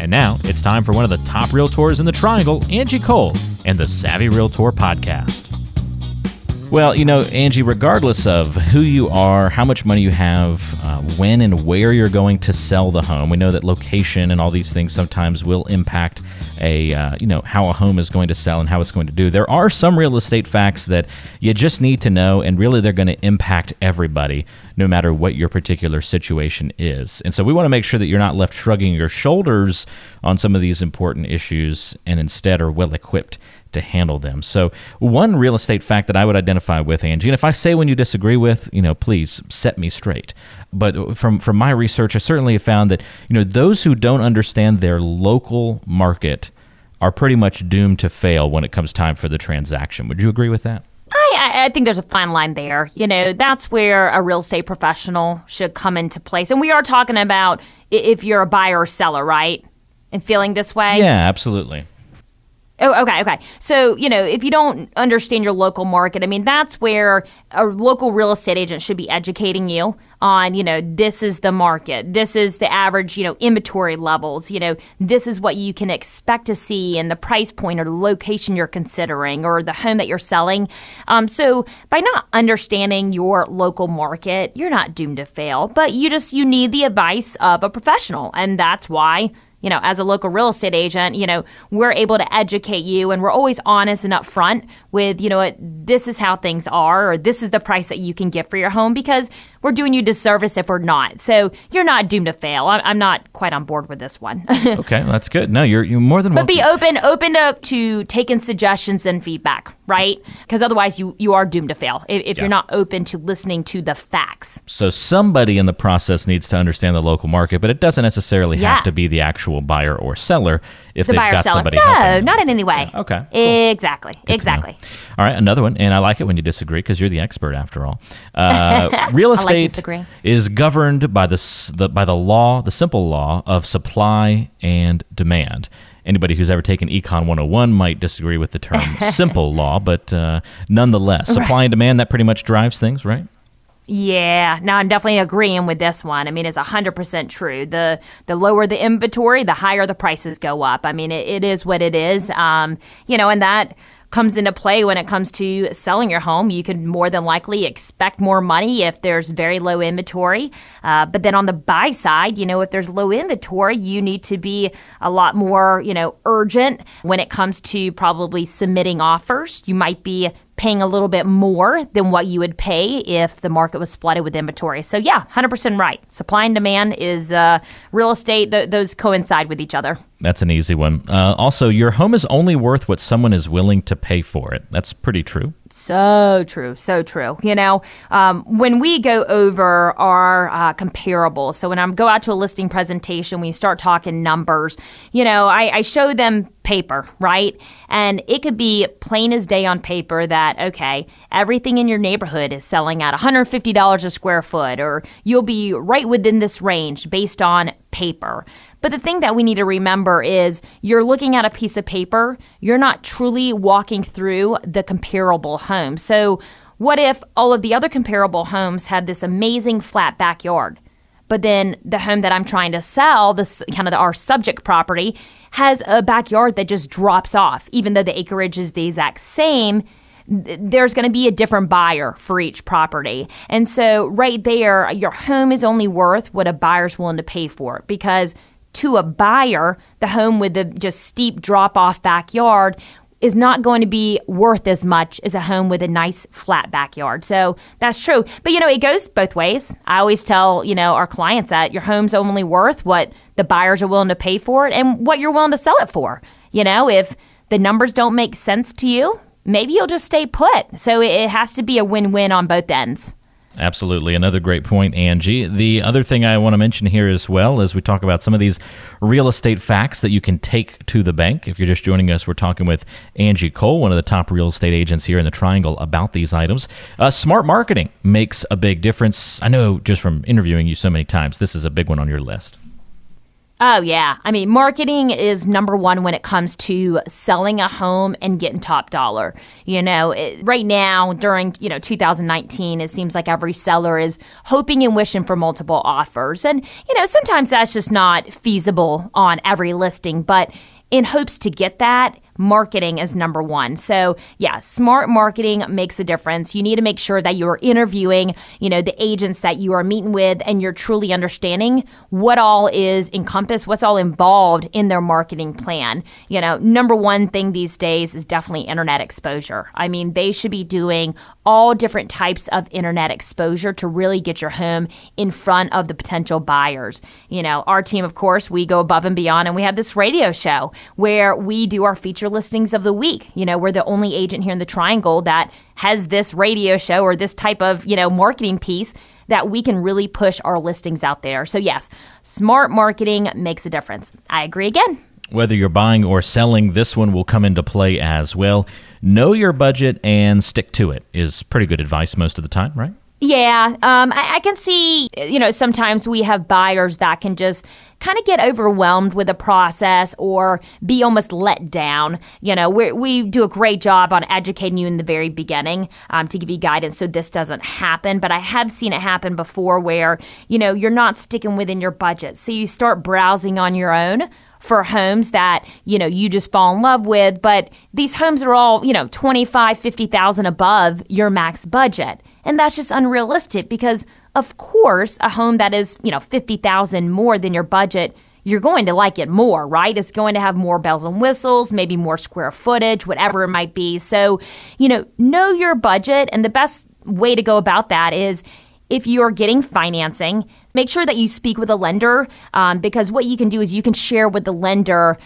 And now it's time for one of the top realtors in the triangle, Angie Cole, and the Savvy Realtor podcast. Well, you know, Angie, regardless of who you are, how much money you have, uh, when and where you're going to sell the home, we know that location and all these things sometimes will impact a, uh, you know, how a home is going to sell and how it's going to do. There are some real estate facts that you just need to know, and really they're going to impact everybody, no matter what your particular situation is. And so we want to make sure that you're not left shrugging your shoulders on some of these important issues and instead are well equipped to handle them. So, one real estate fact that I would identify with Angie, and if I say when you disagree with, you know, please set me straight. But from from my research, I certainly have found that you know those who don't understand their local market are pretty much doomed to fail when it comes time for the transaction. Would you agree with that? I, I think there's a fine line there. You know, that's where a real estate professional should come into place. And we are talking about if you're a buyer or seller, right? And feeling this way? Yeah, absolutely. Oh, okay, okay. So, you know, if you don't understand your local market, I mean, that's where a local real estate agent should be educating you on, you know, this is the market. This is the average, you know, inventory levels. You know, this is what you can expect to see and the price point or the location you're considering or the home that you're selling. Um, so, by not understanding your local market, you're not doomed to fail, but you just, you need the advice of a professional. And that's why you know, as a local real estate agent, you know, we're able to educate you and we're always honest and upfront with, you know, what this is how things are or this is the price that you can get for your home because we're doing you disservice if we're not. So you're not doomed to fail. I'm not quite on board with this one. okay, that's good. No, you're you're more than welcome. But be open open to, to taking suggestions and feedback, right? Because otherwise you you are doomed to fail if, if yeah. you're not open to listening to the facts. So somebody in the process needs to understand the local market, but it doesn't necessarily yeah. have to be the actual buyer or seller if the they've buyer got seller. somebody no, not in any way. Yeah. Okay. Cool. Exactly. Good exactly. All right, another one, and I like it when you disagree because you're the expert after all. Uh, real estate like is governed by the, the by the law, the simple law of supply and demand. Anybody who's ever taken Econ 101 might disagree with the term simple law, but uh, nonetheless, supply right. and demand that pretty much drives things, right? Yeah, no, I'm definitely agreeing with this one. I mean, it's 100% true. The the lower the inventory, the higher the prices go up. I mean, it, it is what it is. Um, you know, and that comes into play when it comes to selling your home. You could more than likely expect more money if there's very low inventory. Uh, but then on the buy side, you know, if there's low inventory, you need to be a lot more, you know, urgent when it comes to probably submitting offers. You might be paying a little bit more than what you would pay if the market was flooded with inventory. So, yeah, 100% right. Supply and demand is uh, real estate, th- those coincide with each other. That's an easy one. Uh, also, your home is only worth what someone is willing to pay for it. That's pretty true. So true, so true. You know, um, when we go over our uh, comparables, so when I go out to a listing presentation, we start talking numbers, you know, I, I show them paper, right? And it could be plain as day on paper that, okay, everything in your neighborhood is selling at $150 a square foot, or you'll be right within this range based on paper. But the thing that we need to remember is you're looking at a piece of paper, you're not truly walking through the comparable home. So, what if all of the other comparable homes have this amazing flat backyard? But then the home that I'm trying to sell, this kind of our subject property, has a backyard that just drops off. Even though the acreage is the exact same, there's going to be a different buyer for each property. And so, right there, your home is only worth what a buyer's willing to pay for it because to a buyer, the home with the just steep drop off backyard is not going to be worth as much as a home with a nice flat backyard. So that's true. But you know, it goes both ways. I always tell, you know, our clients that your home's only worth what the buyers are willing to pay for it and what you're willing to sell it for. You know, if the numbers don't make sense to you, maybe you'll just stay put. So it has to be a win-win on both ends. Absolutely. Another great point, Angie. The other thing I want to mention here as well as we talk about some of these real estate facts that you can take to the bank. If you're just joining us, we're talking with Angie Cole, one of the top real estate agents here in the Triangle, about these items. Uh, smart marketing makes a big difference. I know just from interviewing you so many times, this is a big one on your list. Oh, yeah. I mean, marketing is number one when it comes to selling a home and getting top dollar. You know, it, right now during, you know, 2019, it seems like every seller is hoping and wishing for multiple offers. And, you know, sometimes that's just not feasible on every listing. But in hopes to get that, marketing is number one. So, yeah, smart marketing makes a difference. You need to make sure that you're interviewing, you know, the agents that you are meeting with and you're truly understanding what all is encompassed, what's all involved in their marketing plan. You know, number one thing these days is definitely internet exposure. I mean, they should be doing all different types of internet exposure to really get your home in front of the potential buyers. You know, our team, of course, we go above and beyond and we have this radio show where we do our feature listings of the week. You know, we're the only agent here in the Triangle that has this radio show or this type of, you know, marketing piece that we can really push our listings out there. So, yes, smart marketing makes a difference. I agree again. Whether you're buying or selling, this one will come into play as well. Know your budget and stick to it is pretty good advice most of the time, right? Yeah, um, I, I, can see, you know, sometimes we have buyers that can just kind of get overwhelmed with the process or be almost let down. You know, we we do a great job on educating you in the very beginning um, to give you guidance so this doesn't happen. But I have seen it happen before where, you know, you're not sticking within your budget. So you start browsing on your own for homes that you know you just fall in love with but these homes are all you know 25 50,000 above your max budget and that's just unrealistic because of course a home that is you know 50,000 more than your budget you're going to like it more, right? It's going to have more bells and whistles, maybe more square footage, whatever it might be. So, you know, know your budget. And the best way to go about that is if you're getting financing, make sure that you speak with a lender um, because what you can do is you can share with the lender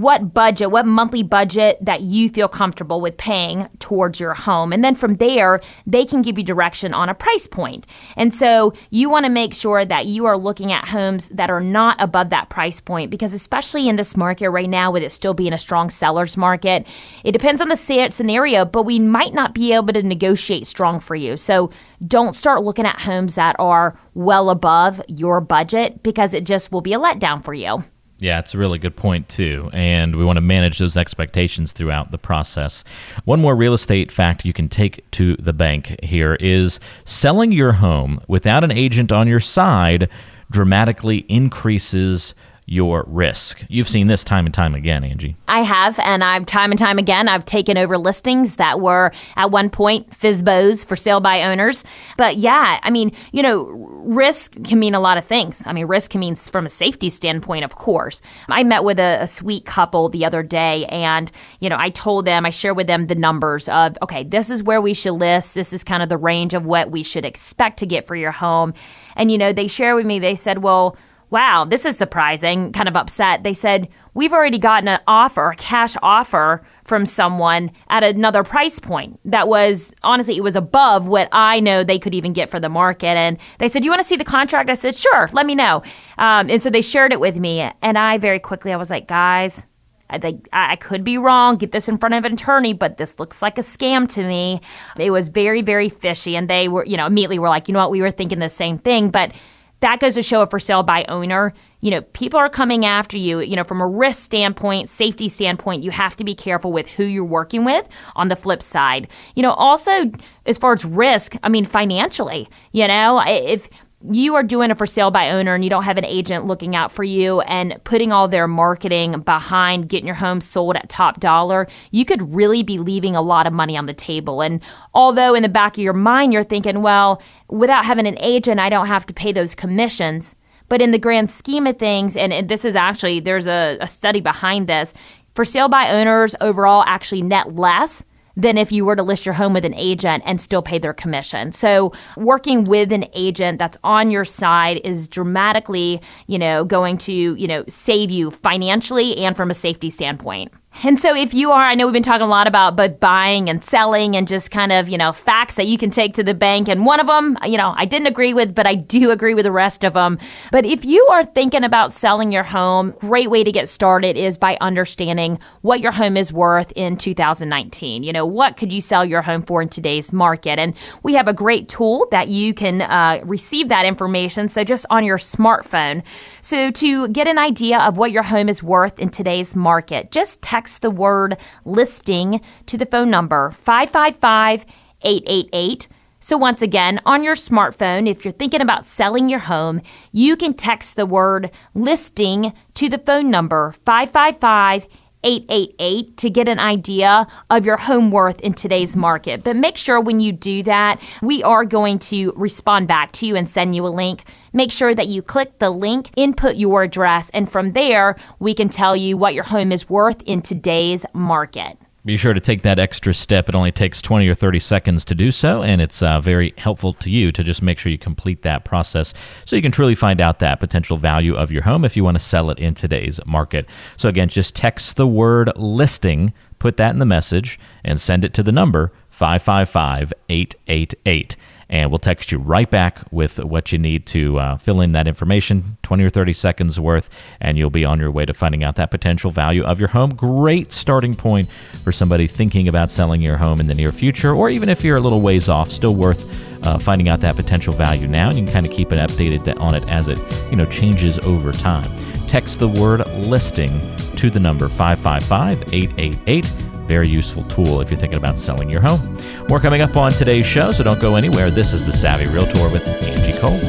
what budget, what monthly budget that you feel comfortable with paying towards your home. And then from there, they can give you direction on a price point. And so you want to make sure that you are looking at homes that are not above that price point because, especially in this market right now, with it still being a strong seller's market, it depends on the scenario, but we might not be able to negotiate strong for you. So don't start looking at homes that are well above your budget because it just will be a letdown for you. Yeah, it's a really good point, too. And we want to manage those expectations throughout the process. One more real estate fact you can take to the bank here is selling your home without an agent on your side dramatically increases your risk. You've seen this time and time again, Angie. I have, and I've time and time again, I've taken over listings that were at one point FSBOs for sale by owners. But yeah, I mean, you know, risk can mean a lot of things. I mean, risk can mean from a safety standpoint, of course. I met with a, a sweet couple the other day, and, you know, I told them, I shared with them the numbers of, okay, this is where we should list. This is kind of the range of what we should expect to get for your home. And, you know, they share with me, they said, well, wow, this is surprising, kind of upset. They said, We've already gotten an offer, a cash offer from someone at another price point that was honestly, it was above what I know they could even get for the market. And they said, Do You want to see the contract? I said, Sure, let me know. Um, and so they shared it with me. And I very quickly, I was like, Guys, I think I could be wrong. Get this in front of an attorney, but this looks like a scam to me. It was very, very fishy, and they were, you know, immediately were like, you know what, we were thinking the same thing. But that goes to show a for sale by owner. You know, people are coming after you. You know, from a risk standpoint, safety standpoint, you have to be careful with who you're working with. On the flip side, you know, also as far as risk, I mean, financially, you know, if you are doing a for sale by owner and you don't have an agent looking out for you and putting all their marketing behind getting your home sold at top dollar, you could really be leaving a lot of money on the table. And although in the back of your mind you're thinking, well, without having an agent, I don't have to pay those commissions. But in the grand scheme of things, and, this is actually, there's a, a study behind this, for sale by owners overall actually net less than if you were to list your home with an agent and still pay their commission. So working with an agent that's on your side is dramatically, you know, going to, you know, save you financially and from a safety standpoint. And so, if you are, I know we've been talking a lot about both buying and selling and just kind of, you know, facts that you can take to the bank. And one of them, you know, I didn't agree with, but I do agree with the rest of them. But if you are thinking about selling your home, great way to get started is by understanding what your home is worth in 2019. You know, what could you sell your home for in today's market? And we have a great tool that you can uh, receive that information. So, just on your smartphone. So, to get an idea of what your home is worth in today's market, just text the word listing to the phone number 555 888. So, once again, on your smartphone, if you're thinking about selling your home, you can text the word listing to the phone number 555 888 to get an idea of your home worth in today's market. But make sure when you do that, we are going to respond back to you and send you a link. Make sure that you click the link, input your address, and from there, we can tell you what your home is worth in today's market. Be sure to take that extra step. It only takes 20 or 30 seconds to do so, and it's uh, very helpful to you to just make sure you complete that process so you can truly find out that potential value of your home if you want to sell it in today's market. So, again, just text the word listing, put that in the message, and send it to the number 555 888 and we'll text you right back with what you need to uh, fill in that information 20 or 30 seconds worth and you'll be on your way to finding out that potential value of your home. Great starting point for somebody thinking about selling your home in the near future or even if you're a little ways off still worth uh, finding out that potential value now and you can kind of keep it updated on it as it you know changes over time. Text the word listing to the number 555 888 very useful tool if you're thinking about selling your home. More coming up on today's show, so don't go anywhere. This is the Savvy Realtor with Angie Cole.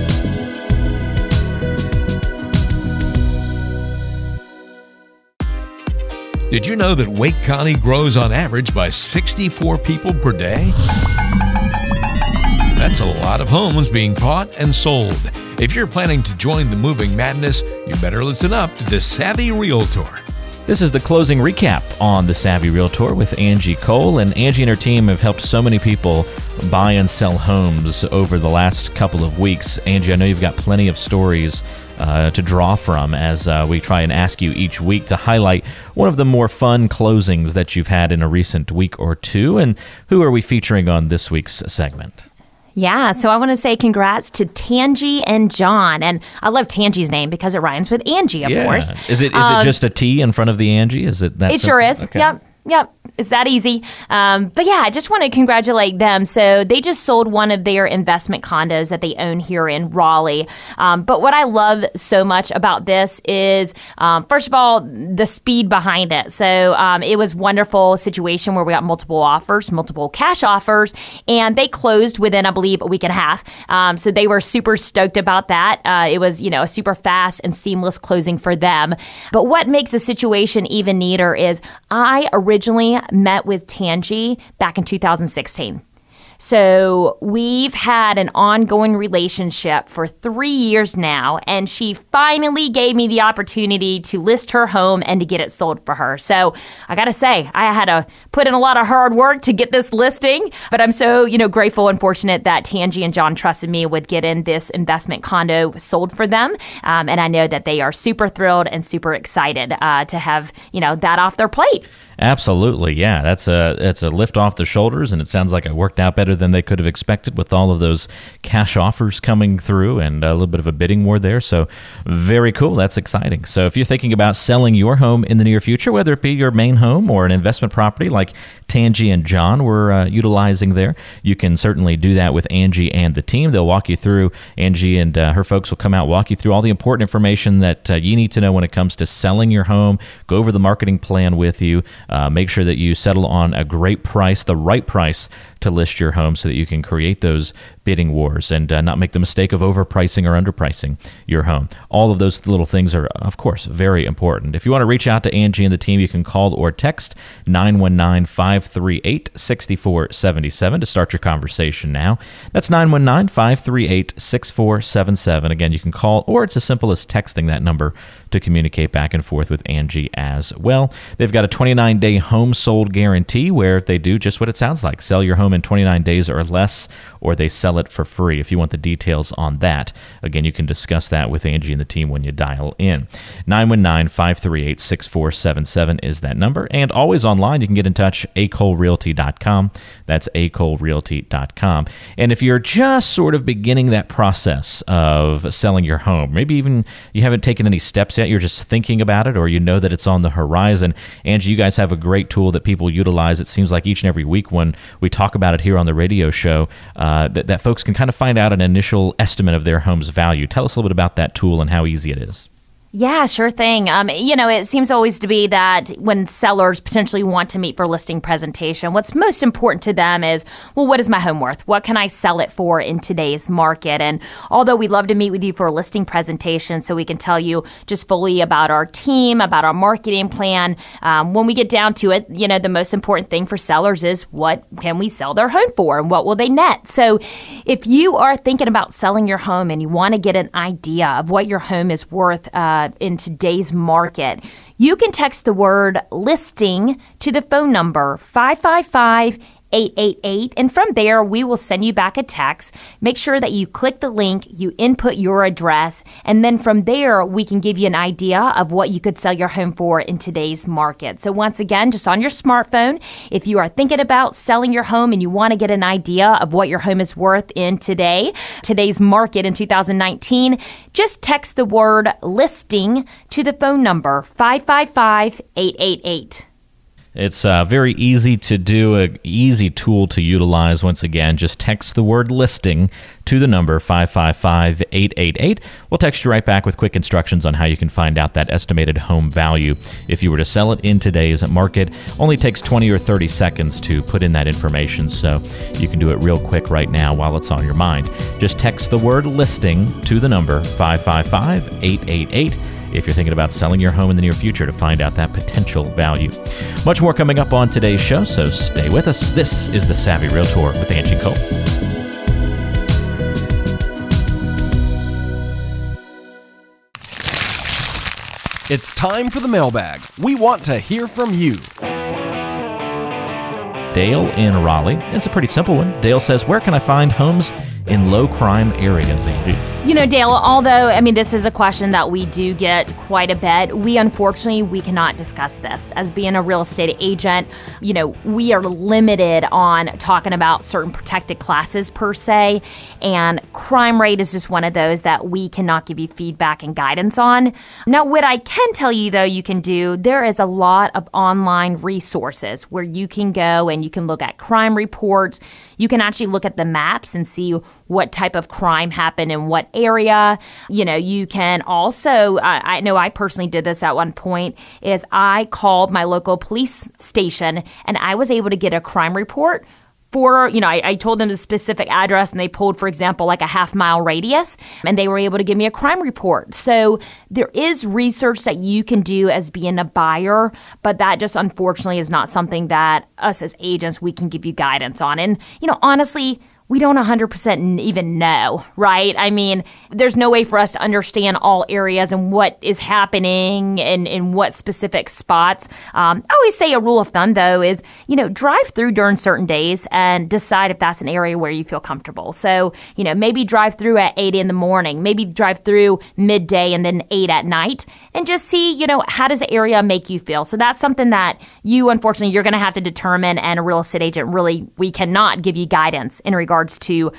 Did you know that Wake County grows on average by 64 people per day? That's a lot of homes being bought and sold. If you're planning to join the moving madness, you better listen up to the Savvy Realtor. This is the closing recap on the Savvy Realtor with Angie Cole. And Angie and her team have helped so many people buy and sell homes over the last couple of weeks. Angie, I know you've got plenty of stories uh, to draw from as uh, we try and ask you each week to highlight one of the more fun closings that you've had in a recent week or two. And who are we featuring on this week's segment? Yeah, so I want to say congrats to Tangi and John, and I love Tangi's name because it rhymes with Angie, of yeah. course. Is it is um, it just a T in front of the Angie? Is it that? It sure is. Okay. Yep. Yep, it's that easy. Um, but yeah, I just want to congratulate them. So they just sold one of their investment condos that they own here in Raleigh. Um, but what I love so much about this is, um, first of all, the speed behind it. So um, it was wonderful situation where we got multiple offers, multiple cash offers, and they closed within, I believe, a week and a half. Um, so they were super stoked about that. Uh, it was, you know, a super fast and seamless closing for them. But what makes the situation even neater is I originally originally met with Tangi back in 2016. So we've had an ongoing relationship for three years now, and she finally gave me the opportunity to list her home and to get it sold for her. So I gotta say, I had to put in a lot of hard work to get this listing, but I'm so, you know, grateful and fortunate that Tangi and John trusted me with getting this investment condo sold for them. Um, and I know that they are super thrilled and super excited uh, to have, you know, that off their plate. Absolutely, yeah. That's a that's a lift off the shoulders, and it sounds like it worked out better than they could have expected with all of those cash offers coming through and a little bit of a bidding war there. So very cool. That's exciting. So if you're thinking about selling your home in the near future, whether it be your main home or an investment property like Tangi and John were uh, utilizing there, you can certainly do that with Angie and the team. They'll walk you through. Angie and uh, her folks will come out walk you through all the important information that uh, you need to know when it comes to selling your home. Go over the marketing plan with you. Uh, make sure that you settle on a great price, the right price to list your home so that you can create those bidding wars and uh, not make the mistake of overpricing or underpricing your home. All of those little things are, of course, very important. If you want to reach out to Angie and the team, you can call or text 919 538 6477 to start your conversation now. That's 919 538 6477. Again, you can call or it's as simple as texting that number to communicate back and forth with Angie as well. They've got a 29 day home sold guarantee where they do just what it sounds like sell your home in 29 days or less, or they sell it for free. If you want the details on that, again, you can discuss that with Angie and the team when you dial in. 919 538 6477 is that number. And always online, you can get in touch, acolerealty.com. That's acolerealty.com. And if you're just sort of beginning that process of selling your home, maybe even you haven't taken any steps you're just thinking about it, or you know that it's on the horizon, Angie, you guys have a great tool that people utilize. It seems like each and every week when we talk about it here on the radio show, uh, that, that folks can kind of find out an initial estimate of their home's value. Tell us a little bit about that tool and how easy it is. Yeah, sure thing. Um, you know, it seems always to be that when sellers potentially want to meet for listing presentation, what's most important to them is, well, what is my home worth? What can I sell it for in today's market? And although we love to meet with you for a listing presentation so we can tell you just fully about our team, about our marketing plan, um, when we get down to it, you know, the most important thing for sellers is what can we sell their home for and what will they net? So if you are thinking about selling your home and you want to get an idea of what your home is worth, uh, uh, in today's market, you can text the word listing to the phone number 555 888. And from there, we will send you back a text. Make sure that you click the link, you input your address, and then from there, we can give you an idea of what you could sell your home for in today's market. So, once again, just on your smartphone, if you are thinking about selling your home and you want to get an idea of what your home is worth in today, today's market in 2019, just text the word listing to the phone number 555 888. It's uh, very easy to do, an easy tool to utilize. Once again, just text the word listing to the number 555 888. We'll text you right back with quick instructions on how you can find out that estimated home value. If you were to sell it in today's market, only takes 20 or 30 seconds to put in that information, so you can do it real quick right now while it's on your mind. Just text the word listing to the number 555 888 if you're thinking about selling your home in the near future to find out that potential value. Much more coming up on today's show, so stay with us. This is the Savvy Realtor with Angie Cole. It's time for the mailbag. We want to hear from you. Dale in Raleigh. It's a pretty simple one. Dale says, Where can I find homes in low crime areas, Angie? You know, Dale, although, I mean, this is a question that we do get quite a bit, we unfortunately, we cannot discuss this. As being a real estate agent, you know, we are limited on talking about certain protected classes per se, and crime rate is just one of those that we cannot give you feedback and guidance on. Now, what I can tell you, though, you can do, there is a lot of online resources where you can go and you can look at crime reports. You can actually look at the maps and see what type of crime happened in what area. You know, you can also, I know I personally did this at one point, is I called my local police station and I was able to get a crime report for, you know, I, I, told them the specific address and they pulled, for example, like a half mile radius and they were able to give me a crime report. So there is research that you can do as being a buyer, but that just unfortunately is not something that us as agents, we can give you guidance on. And, you know, honestly, we don't 100% even know, right? I mean, there's no way for us to understand all areas and what is happening and in what specific spots. Um, I always say a rule of thumb, though, is, you know, drive through during certain days and decide if that's an area where you feel comfortable. So, you know, maybe drive through at 8 in the morning, maybe drive through midday and then 8 at night and just see, you know, how does the area make you feel? So that's something that you, unfortunately, you're going to have to determine, and a real estate agent really, we cannot give you guidance in regards to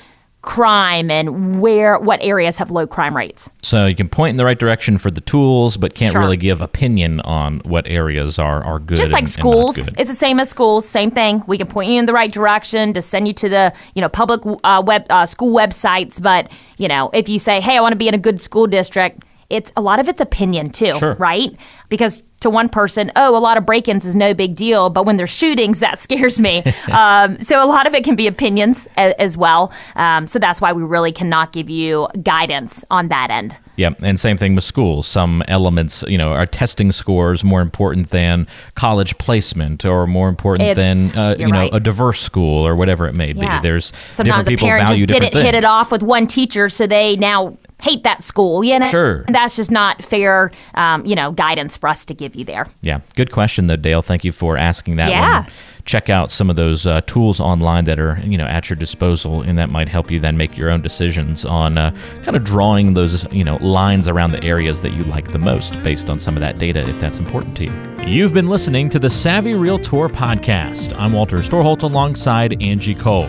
crime and where what areas have low crime rates. So you can point in the right direction for the tools, but can't sure. really give opinion on what areas are, are good. Just like and, schools, and it's the same as schools. Same thing. We can point you in the right direction to send you to the you know public uh, web uh, school websites. But you know if you say, hey, I want to be in a good school district, it's a lot of it's opinion too, sure. right? Because to one person, oh, a lot of break ins is no big deal, but when there's shootings, that scares me. um, so a lot of it can be opinions a- as well. Um, so that's why we really cannot give you guidance on that end. Yeah, and same thing with schools. Some elements, you know, are testing scores more important than college placement, or more important it's, than uh, you know right. a diverse school or whatever it may yeah. be. There's sometimes different a parent just didn't hit it off with one teacher, so they now hate that school. You know, Sure. And that's just not fair. Um, you know, guidance for us to give you there. Yeah, good question though, Dale. Thank you for asking that Yeah. one. Check out some of those uh, tools online that are you know at your disposal, and that might help you then make your own decisions on uh, kind of drawing those you know lines around the areas that you like the most based on some of that data, if that's important to you. You've been listening to the Savvy Realtor podcast. I'm Walter Storholt alongside Angie Cole.